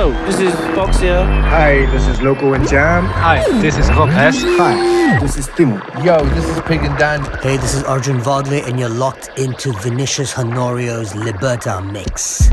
Yo, this is Fox here. Hi, this is Loco and Jam. Hi, this is Rob S. Hi, this is Timo. Yo, this is Pig and Dan. Hey, this is Arjun Vodley, and you're locked into Vinicius Honorio's Liberta mix.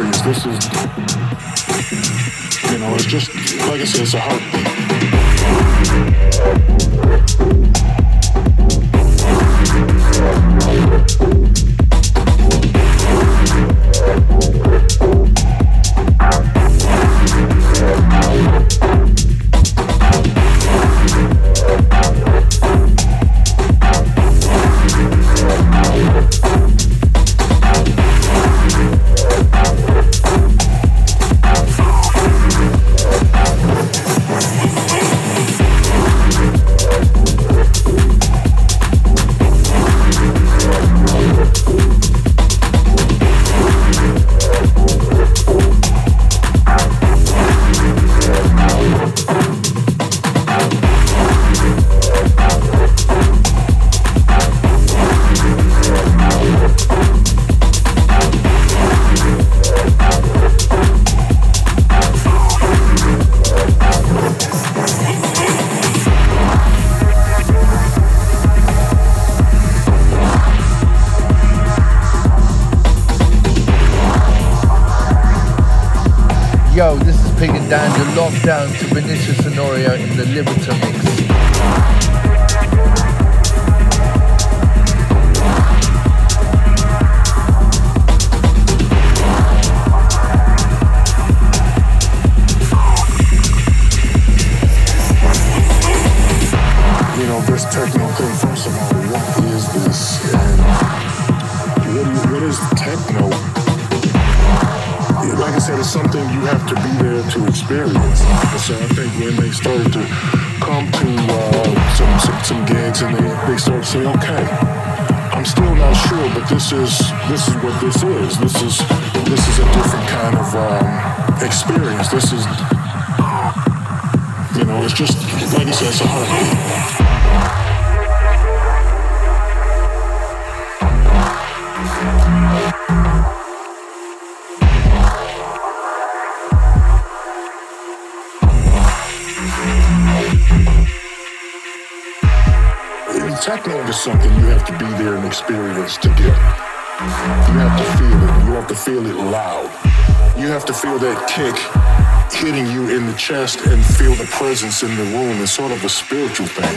serious. This is, you know, it's just, like I said, it's a heartbeat. I'm still not sure, but this is this is what this is. This is this is a different kind of um, experience. This is you know, it's just like I said, it's a heartbeat. second is something you have to be there and experience to get. You have to feel it. You have to feel it loud. You have to feel that kick hitting you in the chest and feel the presence in the room. It's sort of a spiritual thing.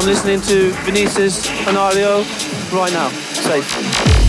I'm listening to Vinicius Honorio right now. Safe.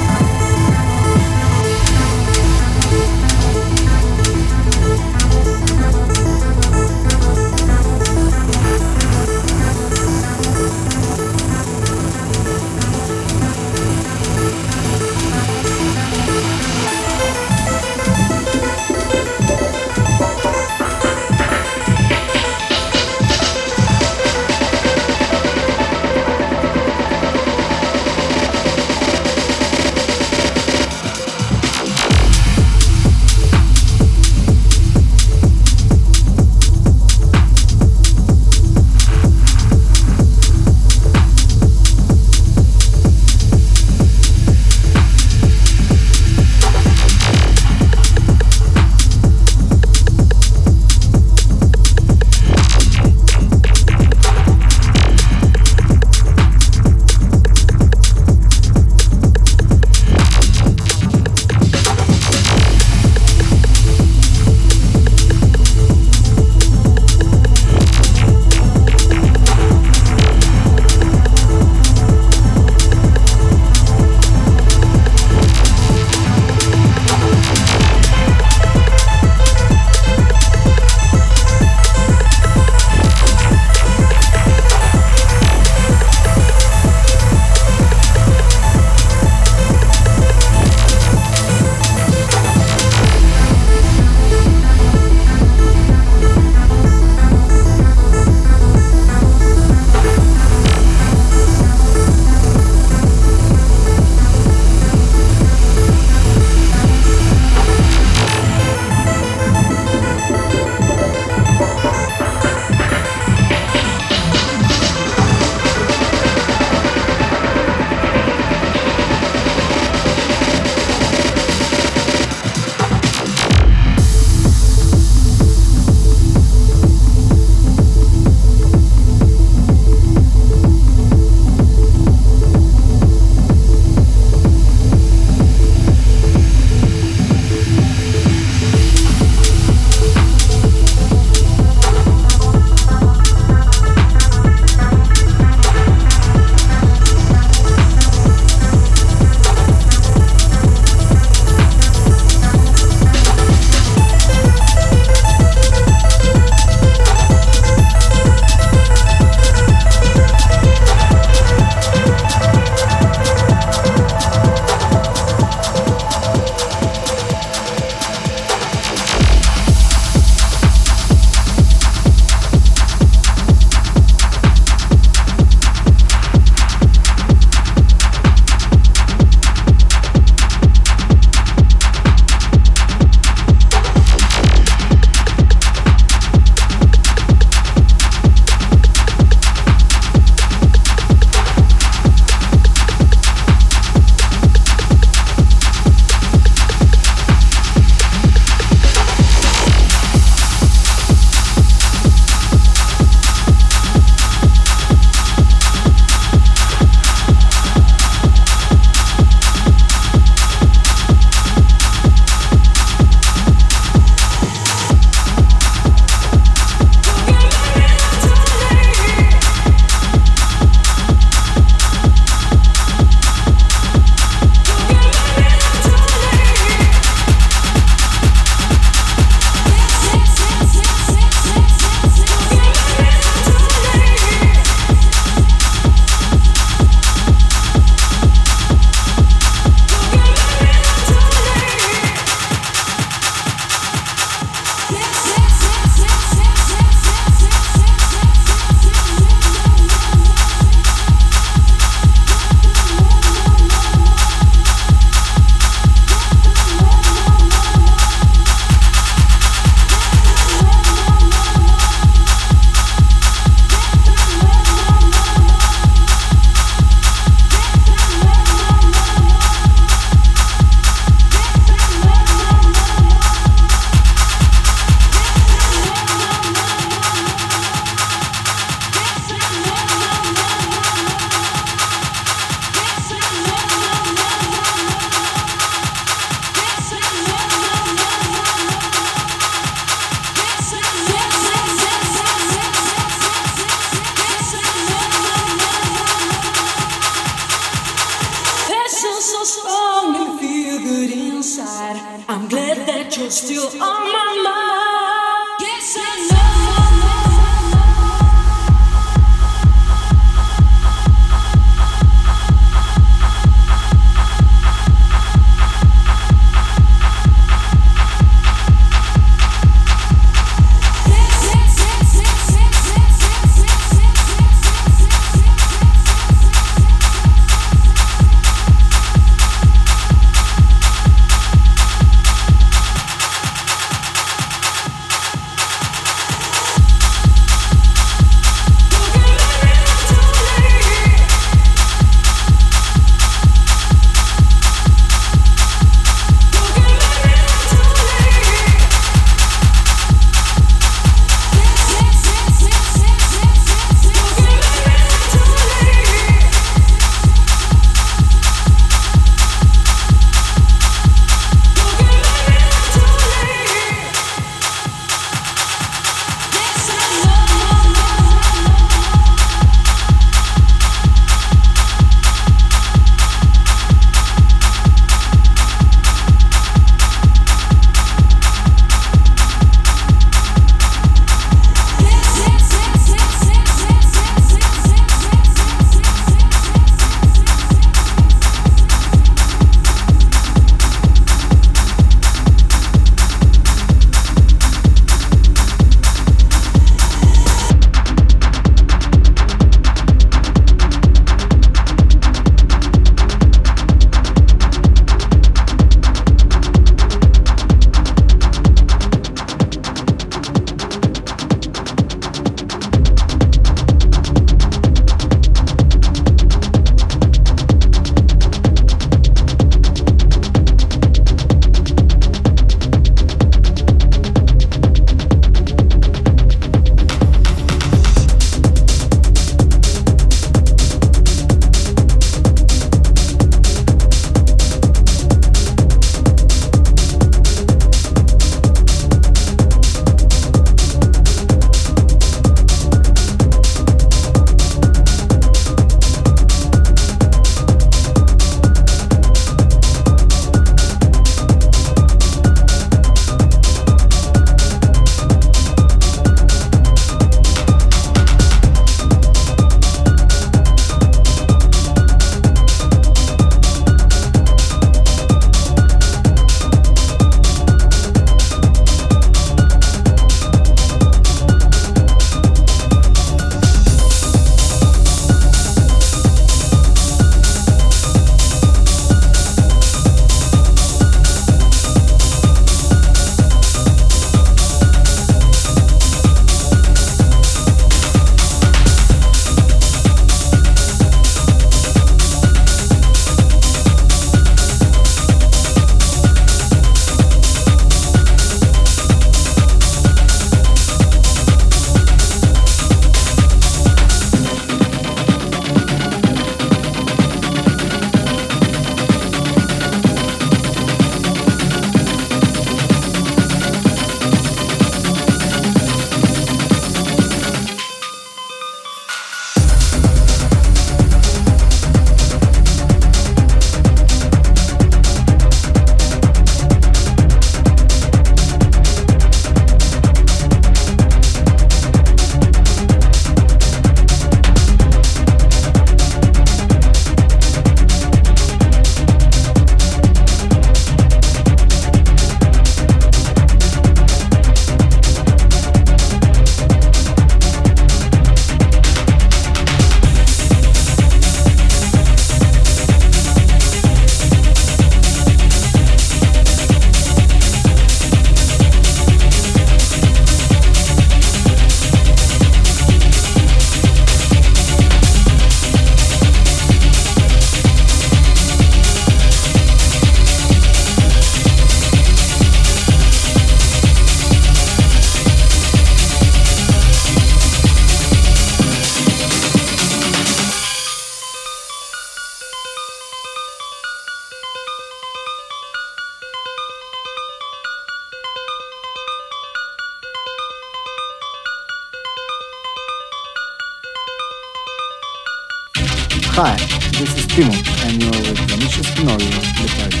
Hi, this is Timo, and you're with Vinicius Honorio, the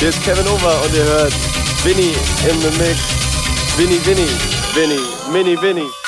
Hier ist Kevin Over und ihr hört Winnie the Mix. Winnie, Winnie, Winnie, Mini, Winnie.